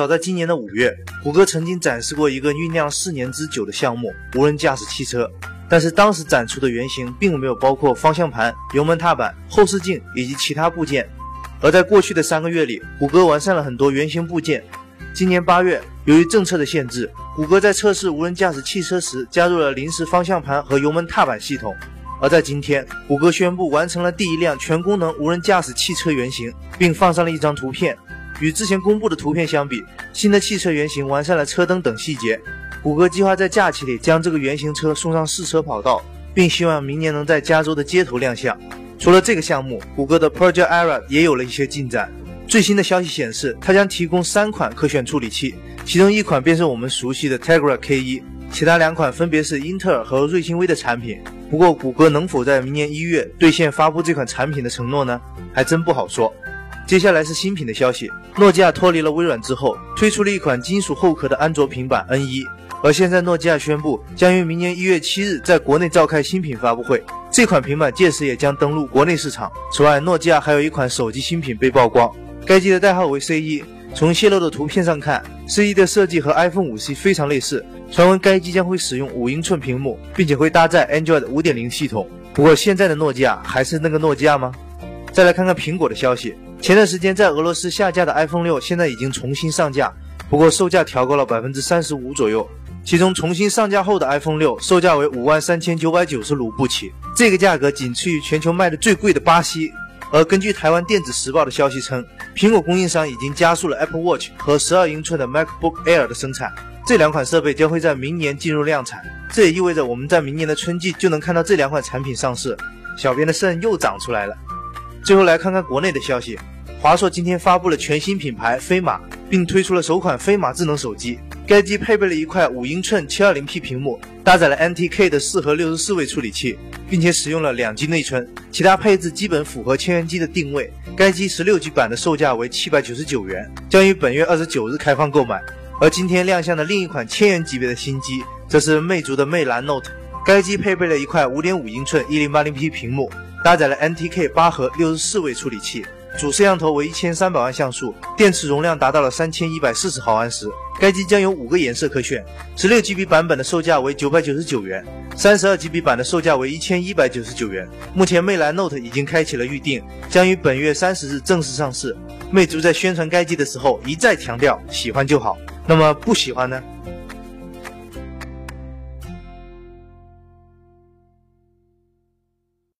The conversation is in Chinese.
早在今年的五月，谷歌曾经展示过一个酝酿四年之久的项目——无人驾驶汽车。但是当时展出的原型并没有包括方向盘、油门踏板、后视镜以及其他部件。而在过去的三个月里，谷歌完善了很多原型部件。今年八月，由于政策的限制，谷歌在测试无人驾驶汽车时加入了临时方向盘和油门踏板系统。而在今天，谷歌宣布完成了第一辆全功能无人驾驶汽车原型，并放上了一张图片。与之前公布的图片相比，新的汽车原型完善了车灯等细节。谷歌计划在假期里将这个原型车送上试车跑道，并希望明年能在加州的街头亮相。除了这个项目，谷歌的 Project Era 也有了一些进展。最新的消息显示，它将提供三款可选处理器，其中一款便是我们熟悉的 Tegra K1，其他两款分别是英特尔和瑞星微的产品。不过，谷歌能否在明年一月兑现发布这款产品的承诺呢？还真不好说。接下来是新品的消息，诺基亚脱离了微软之后，推出了一款金属后壳的安卓平板 N1。而现在，诺基亚宣布将于明年一月七日在国内召开新品发布会，这款平板届时也将登陆国内市场。此外，诺基亚还有一款手机新品被曝光，该机的代号为 C1。从泄露的图片上看，C1 的设计和 iPhone 5C 非常类似，传闻该机将会使用五英寸屏幕，并且会搭载 Android 5.0系统。不过，现在的诺基亚还是那个诺基亚吗？再来看看苹果的消息，前段时间在俄罗斯下架的 iPhone 六现在已经重新上架，不过售价调高了百分之三十五左右。其中重新上架后的 iPhone 六售价为五万三千九百九十卢布起，这个价格仅次于全球卖的最贵的巴西。而根据台湾电子时报的消息称，苹果供应商已经加速了 Apple Watch 和十二英寸的 MacBook Air 的生产，这两款设备将会在明年进入量产。这也意味着我们在明年的春季就能看到这两款产品上市。小编的肾又长出来了。最后来看看国内的消息，华硕今天发布了全新品牌飞马，并推出了首款飞马智能手机。该机配备了一块五英寸 720P 屏幕，搭载了 NTK 的四核六十四位处理器，并且使用了两 G 内存，其他配置基本符合千元机的定位。该机十六 G 版的售价为七百九十九元，将于本月二十九日开放购买。而今天亮相的另一款千元级别的新机，则是魅族的魅蓝 Note，该机配备了一块五点五英寸 1080P 屏幕，搭载了 NTK 八核六十四位处理器。主摄像头为一千三百万像素，电池容量达到了三千一百四十毫安时。该机将有五个颜色可选，十六 GB 版本的售价为九百九十九元，三十二 GB 版的售价为一千一百九十九元。目前魅蓝 Note 已经开启了预定，将于本月三十日正式上市。魅族在宣传该机的时候一再强调喜欢就好，那么不喜欢呢？